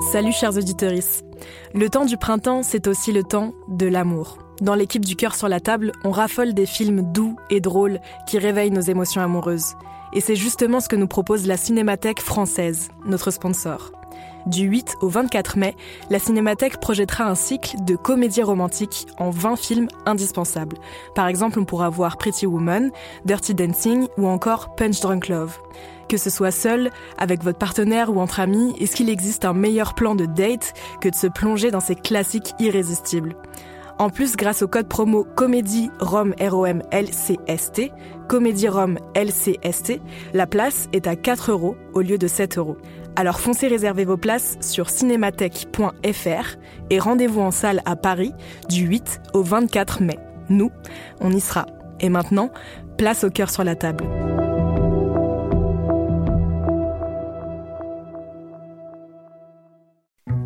Salut chers auditeurs. Le temps du printemps, c'est aussi le temps de l'amour. Dans l'équipe du cœur sur la table, on raffole des films doux et drôles qui réveillent nos émotions amoureuses. Et c'est justement ce que nous propose la Cinémathèque française, notre sponsor. Du 8 au 24 mai, la Cinémathèque projettera un cycle de comédies romantiques en 20 films indispensables. Par exemple, on pourra voir Pretty Woman, Dirty Dancing ou encore Punch Drunk Love. Que ce soit seul, avec votre partenaire ou entre amis, est-ce qu'il existe un meilleur plan de date que de se plonger dans ces classiques irrésistibles? En plus, grâce au code promo Comédie Rome ROM LCST, Comédie Rome LCST, la place est à 4 euros au lieu de 7 euros. Alors foncez réserver vos places sur cinémathèque.fr et rendez-vous en salle à Paris du 8 au 24 mai. Nous, on y sera. Et maintenant, place au cœur sur la table.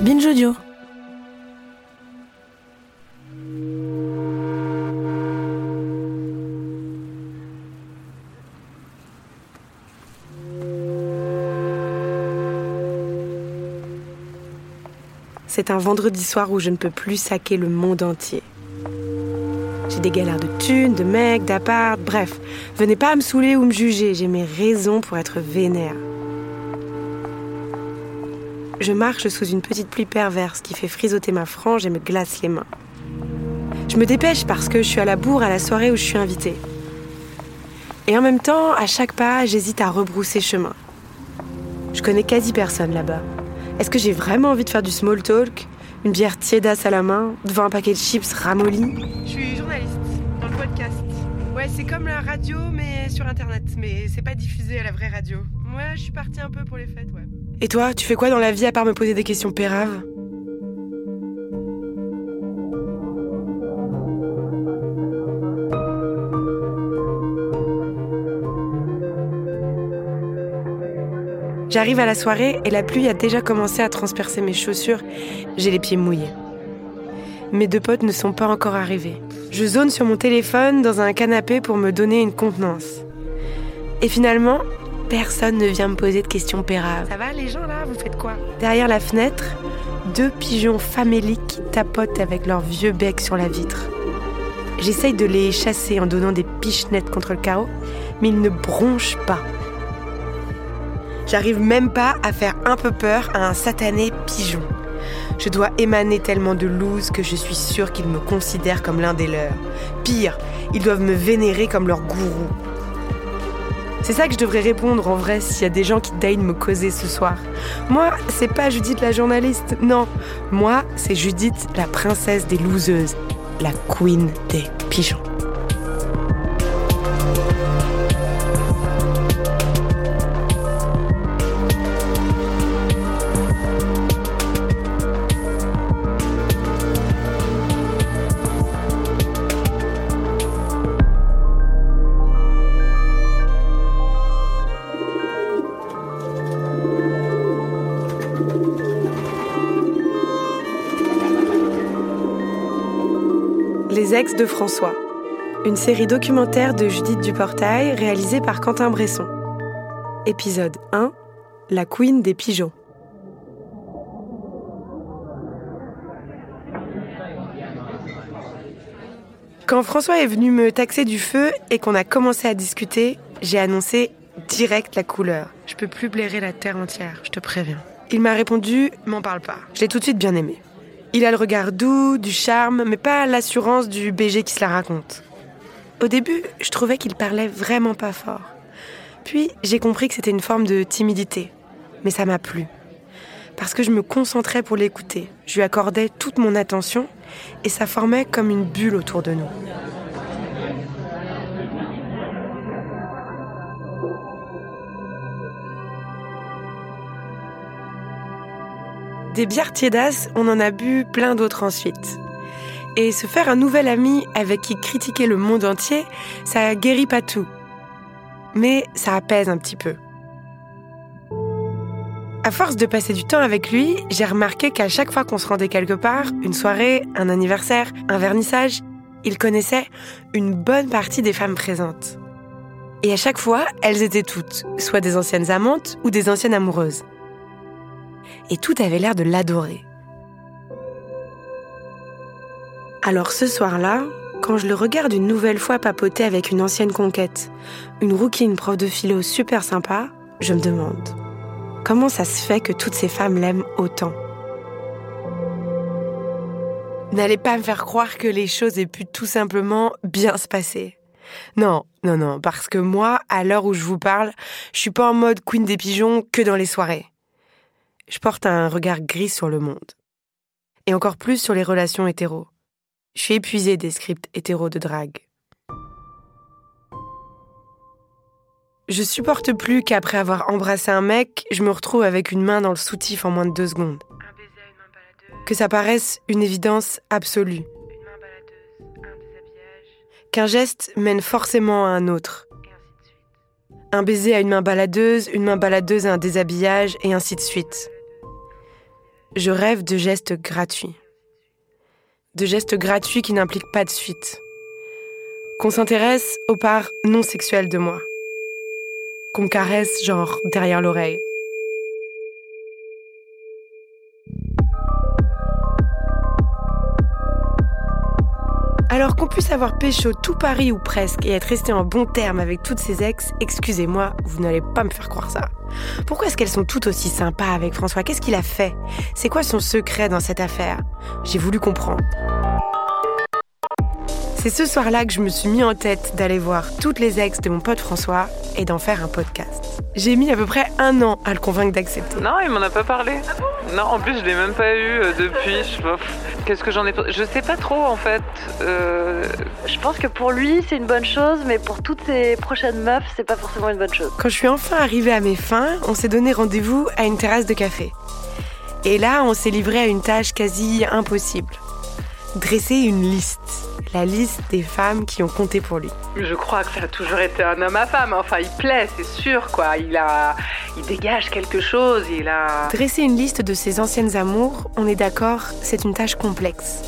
Binge Audio. C'est un vendredi soir où je ne peux plus saquer le monde entier. J'ai des galères de thunes, de mecs, d'appart, bref. Venez pas me saouler ou me juger, j'ai mes raisons pour être vénère. Je marche sous une petite pluie perverse qui fait frisoter ma frange et me glace les mains. Je me dépêche parce que je suis à la bourre à la soirée où je suis invitée. Et en même temps, à chaque pas, j'hésite à rebrousser chemin. Je connais quasi personne là-bas. Est-ce que j'ai vraiment envie de faire du small talk Une bière tiédasse à la main, devant un paquet de chips ramollis? Je suis journaliste dans le podcast. Ouais, c'est comme la radio, mais sur internet. Mais c'est pas diffusé à la vraie radio. Moi, je suis partie un peu pour les fêtes, ouais. Et toi, tu fais quoi dans la vie à part me poser des questions péraves? J'arrive à la soirée et la pluie a déjà commencé à transpercer mes chaussures. J'ai les pieds mouillés. Mes deux potes ne sont pas encore arrivés. Je zone sur mon téléphone dans un canapé pour me donner une contenance. Et finalement, personne ne vient me poser de questions péraves. Ça va les gens là Vous faites quoi? Derrière la fenêtre, deux pigeons faméliques tapotent avec leurs vieux becs sur la vitre. J'essaye de les chasser en donnant des pichenettes contre le carreau, mais ils ne bronchent pas. J'arrive même pas à faire un peu peur à un satané pigeon. Je dois émaner tellement de loose que je suis sûre qu'ils me considèrent comme l'un des leurs. Pire, ils doivent me vénérer comme leur gourou. C'est ça que je devrais répondre en vrai s'il y a des gens qui daignent me causer ce soir. Moi, c'est pas Judith la journaliste, non. Moi, c'est Judith la princesse des loseuses, la queen des pigeons. De François, une série documentaire de Judith Duportail réalisée par Quentin Bresson. Épisode 1 la queen des pigeons. Quand François est venu me taxer du feu et qu'on a commencé à discuter, j'ai annoncé direct la couleur. Je peux plus blairer la terre entière, je te préviens. Il m'a répondu M'en parle pas. Je l'ai tout de suite bien aimé. Il a le regard doux, du charme, mais pas l'assurance du BG qui se la raconte. Au début, je trouvais qu'il parlait vraiment pas fort. Puis, j'ai compris que c'était une forme de timidité. Mais ça m'a plu. Parce que je me concentrais pour l'écouter. Je lui accordais toute mon attention et ça formait comme une bulle autour de nous. Des bières tiédas, on en a bu plein d'autres ensuite. Et se faire un nouvel ami avec qui critiquer le monde entier, ça guérit pas tout. Mais ça apaise un petit peu. À force de passer du temps avec lui, j'ai remarqué qu'à chaque fois qu'on se rendait quelque part, une soirée, un anniversaire, un vernissage, il connaissait une bonne partie des femmes présentes. Et à chaque fois, elles étaient toutes, soit des anciennes amantes ou des anciennes amoureuses. Et tout avait l'air de l'adorer. Alors ce soir-là, quand je le regarde une nouvelle fois papoter avec une ancienne conquête, une rouquine prof de philo super sympa, je me demande comment ça se fait que toutes ces femmes l'aiment autant? N'allez pas me faire croire que les choses aient pu tout simplement bien se passer. Non, non, non, parce que moi, à l'heure où je vous parle, je suis pas en mode queen des pigeons que dans les soirées. Je porte un regard gris sur le monde. Et encore plus sur les relations hétéros. Je suis épuisée des scripts hétéros de drague. Je supporte plus qu'après avoir embrassé un mec, je me retrouve avec une main dans le soutif en moins de deux secondes. Que ça paraisse une évidence absolue. Qu'un geste mène forcément à un autre. Un baiser à une main baladeuse, une main baladeuse à un déshabillage, et ainsi de suite. Je rêve de gestes gratuits de gestes gratuits qui n'impliquent pas de suite. Qu'on s'intéresse aux parts non sexuelles de moi. Qu'on caresse genre derrière l'oreille. Alors qu'on puisse avoir pécho tout Paris ou presque et être resté en bon terme avec toutes ses ex, excusez-moi, vous n'allez pas me faire croire ça. Pourquoi est-ce qu'elles sont toutes aussi sympas avec François? Qu'est-ce qu'il a fait? C'est quoi son secret dans cette affaire? J'ai voulu comprendre. C'est ce soir-là que je me suis mis en tête d'aller voir toutes les ex de mon pote François et d'en faire un podcast. J'ai mis à peu près un an à le convaincre d'accepter. Non, il m'en a pas parlé. non, en plus je l'ai même pas eu euh, depuis. Qu'est-ce que j'en ai Je sais pas trop en fait. Euh, je pense que pour lui c'est une bonne chose, mais pour toutes ses prochaines meufs c'est pas forcément une bonne chose. Quand je suis enfin arrivée à mes fins, on s'est donné rendez-vous à une terrasse de café. Et là, on s'est livré à une tâche quasi impossible. Dresser une liste la liste des femmes qui ont compté pour lui. Je crois que ça a toujours été un homme à femme. Enfin, il plaît, c'est sûr, quoi. Il a, il dégage quelque chose. Il a. Dresser une liste de ses anciennes amours, on est d'accord, c'est une tâche complexe.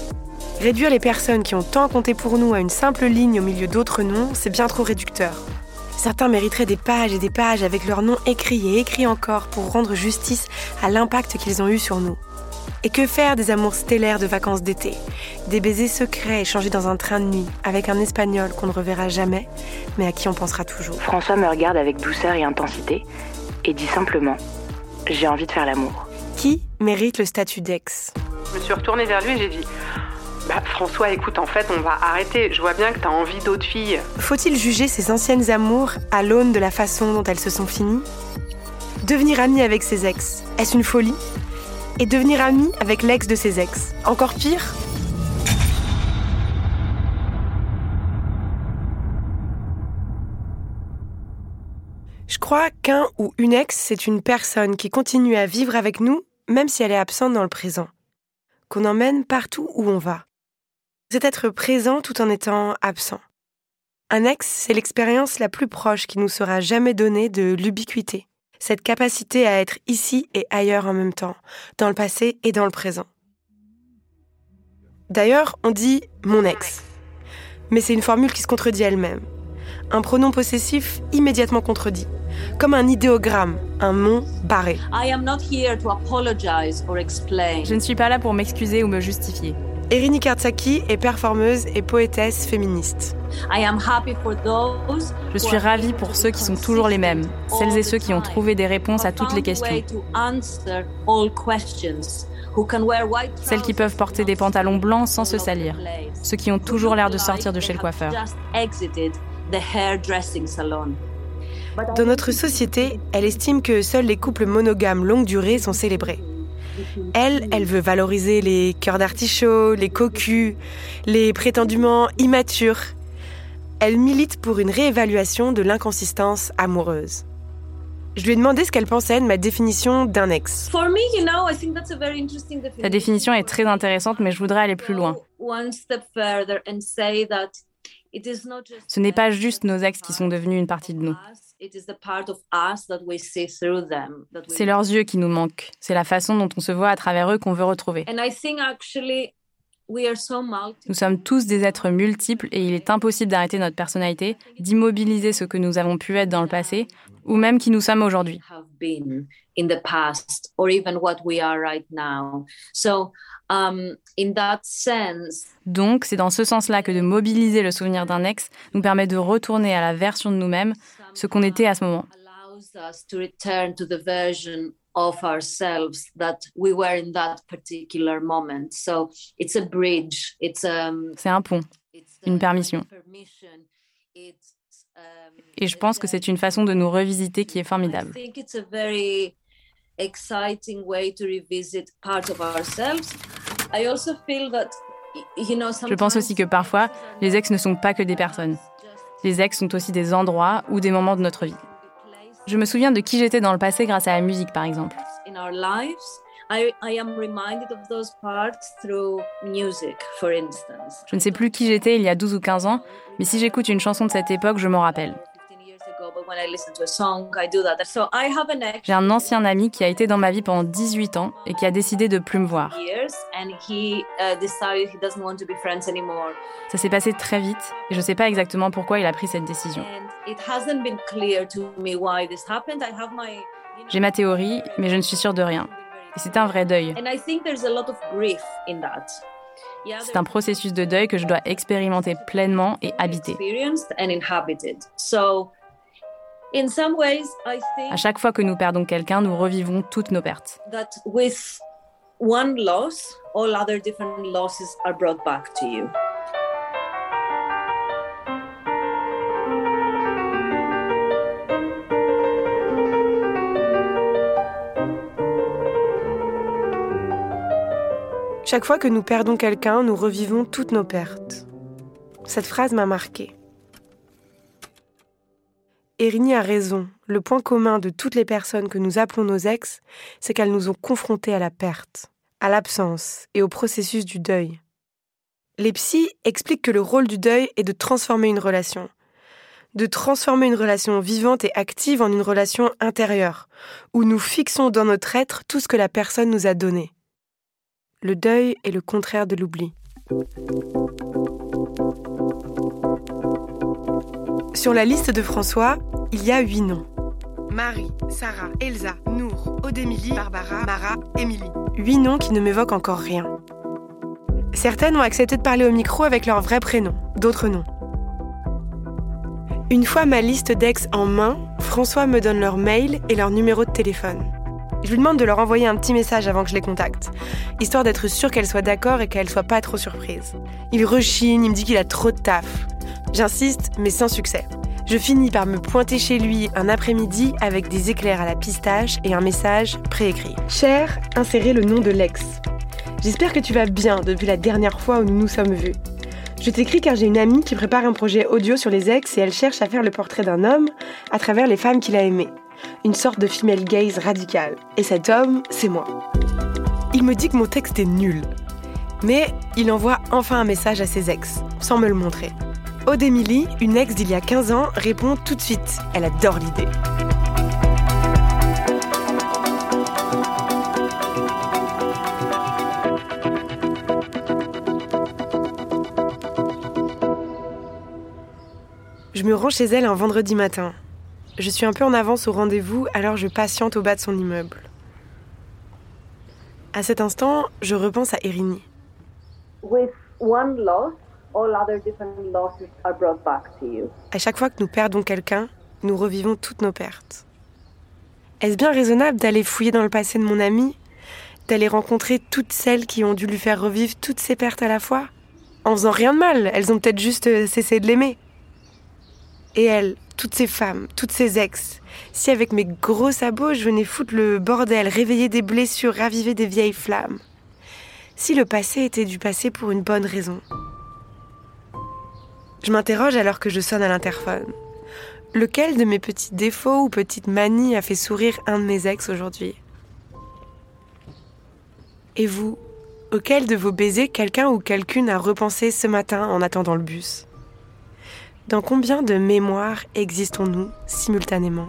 Réduire les personnes qui ont tant compté pour nous à une simple ligne au milieu d'autres noms, c'est bien trop réducteur. Certains mériteraient des pages et des pages avec leurs noms écrits et écrits encore pour rendre justice à l'impact qu'ils ont eu sur nous. Et que faire des amours stellaires de vacances d'été? Des baisers secrets échangés dans un train de nuit avec un espagnol qu'on ne reverra jamais, mais à qui on pensera toujours. François me regarde avec douceur et intensité et dit simplement J'ai envie de faire l'amour. Qui mérite le statut d'ex? Je me suis retournée vers lui et j'ai dit bah, François, écoute, en fait, on va arrêter. Je vois bien que t'as envie d'autres filles. Faut-il juger ses anciennes amours à l'aune de la façon dont elles se sont finies? Devenir ami avec ses ex, est-ce une folie? Et devenir ami avec l'ex de ses ex. Encore pire Je crois qu'un ou une ex, c'est une personne qui continue à vivre avec nous, même si elle est absente dans le présent. Qu'on emmène partout où on va. C'est être présent tout en étant absent. Un ex, c'est l'expérience la plus proche qui nous sera jamais donnée de l'ubiquité cette capacité à être ici et ailleurs en même temps, dans le passé et dans le présent. D'ailleurs, on dit mon ex. Mais c'est une formule qui se contredit elle-même. Un pronom possessif immédiatement contredit. comme un idéogramme, un mont barré. Je ne suis pas là pour m'excuser ou me justifier. Erini Kartsaki est performeuse et poétesse féministe. Je suis ravie pour ceux qui sont toujours les mêmes, celles et ceux qui ont trouvé des réponses à toutes les questions. Celles qui peuvent porter des pantalons blancs sans se salir, ceux qui ont toujours l'air de sortir de chez le coiffeur. Dans notre société, elle estime que seuls les couples monogames longue durée sont célébrés. Elle, elle veut valoriser les cœurs d'artichaut, les cocus, les prétendument immatures. Elle milite pour une réévaluation de l'inconsistance amoureuse. Je lui ai demandé ce qu'elle pensait de ma définition d'un ex. Ta définition est très intéressante, mais je voudrais aller plus loin. Ce n'est pas juste nos ex qui sont devenus une partie de nous. C'est leurs yeux qui nous manquent. C'est la façon dont on se voit à travers eux qu'on veut retrouver. Nous sommes tous des êtres multiples et il est impossible d'arrêter notre personnalité, d'immobiliser ce que nous avons pu être dans le passé ou même qui nous sommes aujourd'hui. Donc, c'est dans ce sens-là que de mobiliser le souvenir d'un ex nous permet de retourner à la version de nous-mêmes, ce qu'on était à ce moment. C'est un pont, une permission. Et je pense que c'est une façon de nous revisiter qui est formidable. Je pense aussi que parfois, les ex ne sont pas que des personnes. Les ex sont aussi des endroits ou des moments de notre vie. Je me souviens de qui j'étais dans le passé grâce à la musique, par exemple. Je ne sais plus qui j'étais il y a 12 ou 15 ans, mais si j'écoute une chanson de cette époque, je m'en rappelle. J'ai un ancien ami qui a été dans ma vie pendant 18 ans et qui a décidé de plus me voir. Uh, Ça s'est passé très vite et je ne sais pas exactement pourquoi il a pris cette décision. J'ai ma théorie, mais je ne suis sûre de rien. Et c'est un vrai deuil. C'est un processus de deuil que je dois expérimenter pleinement et habiter. À chaque fois que nous perdons quelqu'un, nous revivons toutes nos pertes. Chaque fois que nous perdons quelqu'un, nous revivons toutes nos pertes. Cette phrase m'a marquée. Erini a raison. Le point commun de toutes les personnes que nous appelons nos ex, c'est qu'elles nous ont confrontés à la perte, à l'absence et au processus du deuil. Les psys expliquent que le rôle du deuil est de transformer une relation, de transformer une relation vivante et active en une relation intérieure, où nous fixons dans notre être tout ce que la personne nous a donné. Le deuil est le contraire de l'oubli. Sur la liste de François, il y a huit noms. Marie, Sarah, Elsa, Nour, Odémilie, Barbara, Mara, Émilie. Huit noms qui ne m'évoquent encore rien. Certaines ont accepté de parler au micro avec leur vrai prénom, d'autres non. Une fois ma liste d'ex en main, François me donne leur mail et leur numéro de téléphone. Je lui demande de leur envoyer un petit message avant que je les contacte, histoire d'être sûr qu'elles soient d'accord et qu'elles soient pas trop surprises. Il rechigne, il me dit qu'il a trop de taf. J'insiste, mais sans succès. Je finis par me pointer chez lui un après-midi avec des éclairs à la pistache et un message préécrit. Cher, insérez le nom de l'ex. J'espère que tu vas bien depuis la dernière fois où nous nous sommes vus. Je t'écris car j'ai une amie qui prépare un projet audio sur les ex et elle cherche à faire le portrait d'un homme à travers les femmes qu'il a aimées. Une sorte de female gaze radicale. Et cet homme, c'est moi. Il me dit que mon texte est nul. Mais il envoie enfin un message à ses ex, sans me le montrer. Aude une ex d'il y a 15 ans, répond tout de suite. Elle adore l'idée. Je me rends chez elle un vendredi matin. Je suis un peu en avance au rendez-vous, alors je patiente au bas de son immeuble. À cet instant, je repense à Erini. À chaque fois que nous perdons quelqu'un, nous revivons toutes nos pertes. Est-ce bien raisonnable d'aller fouiller dans le passé de mon ami D'aller rencontrer toutes celles qui ont dû lui faire revivre toutes ses pertes à la fois En faisant rien de mal, elles ont peut-être juste euh, cessé de l'aimer. Et elle, toutes ces femmes, toutes ces ex, si avec mes gros sabots je venais foutre le bordel, réveiller des blessures, raviver des vieilles flammes. Si le passé était du passé pour une bonne raison. Je m'interroge alors que je sonne à l'interphone. Lequel de mes petits défauts ou petites manies a fait sourire un de mes ex aujourd'hui? Et vous, auquel de vos baisers quelqu'un ou quelqu'une a repensé ce matin en attendant le bus? Dans combien de mémoires existons-nous simultanément?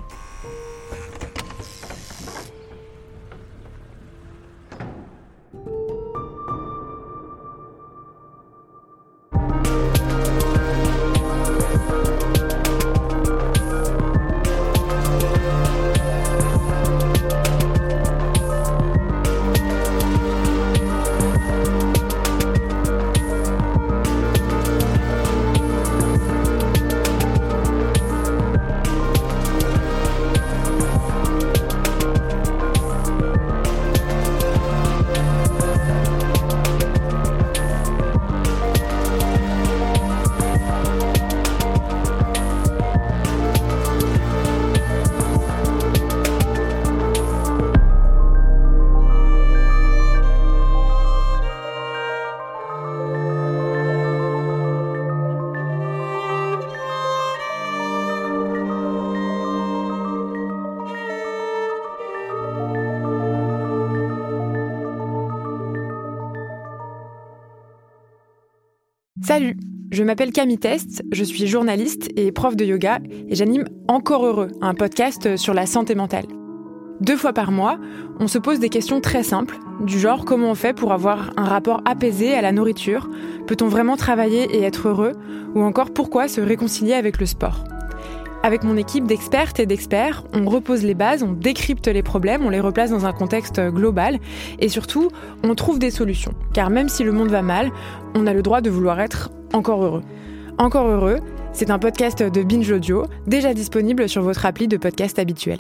Je m'appelle Camille Test, je suis journaliste et prof de yoga et j'anime Encore Heureux, un podcast sur la santé mentale. Deux fois par mois, on se pose des questions très simples, du genre comment on fait pour avoir un rapport apaisé à la nourriture, peut-on vraiment travailler et être heureux, ou encore pourquoi se réconcilier avec le sport. Avec mon équipe d'expertes et d'experts, on repose les bases, on décrypte les problèmes, on les replace dans un contexte global et surtout, on trouve des solutions. Car même si le monde va mal, on a le droit de vouloir être encore heureux. Encore heureux, c'est un podcast de Binge Audio, déjà disponible sur votre appli de podcast habituel.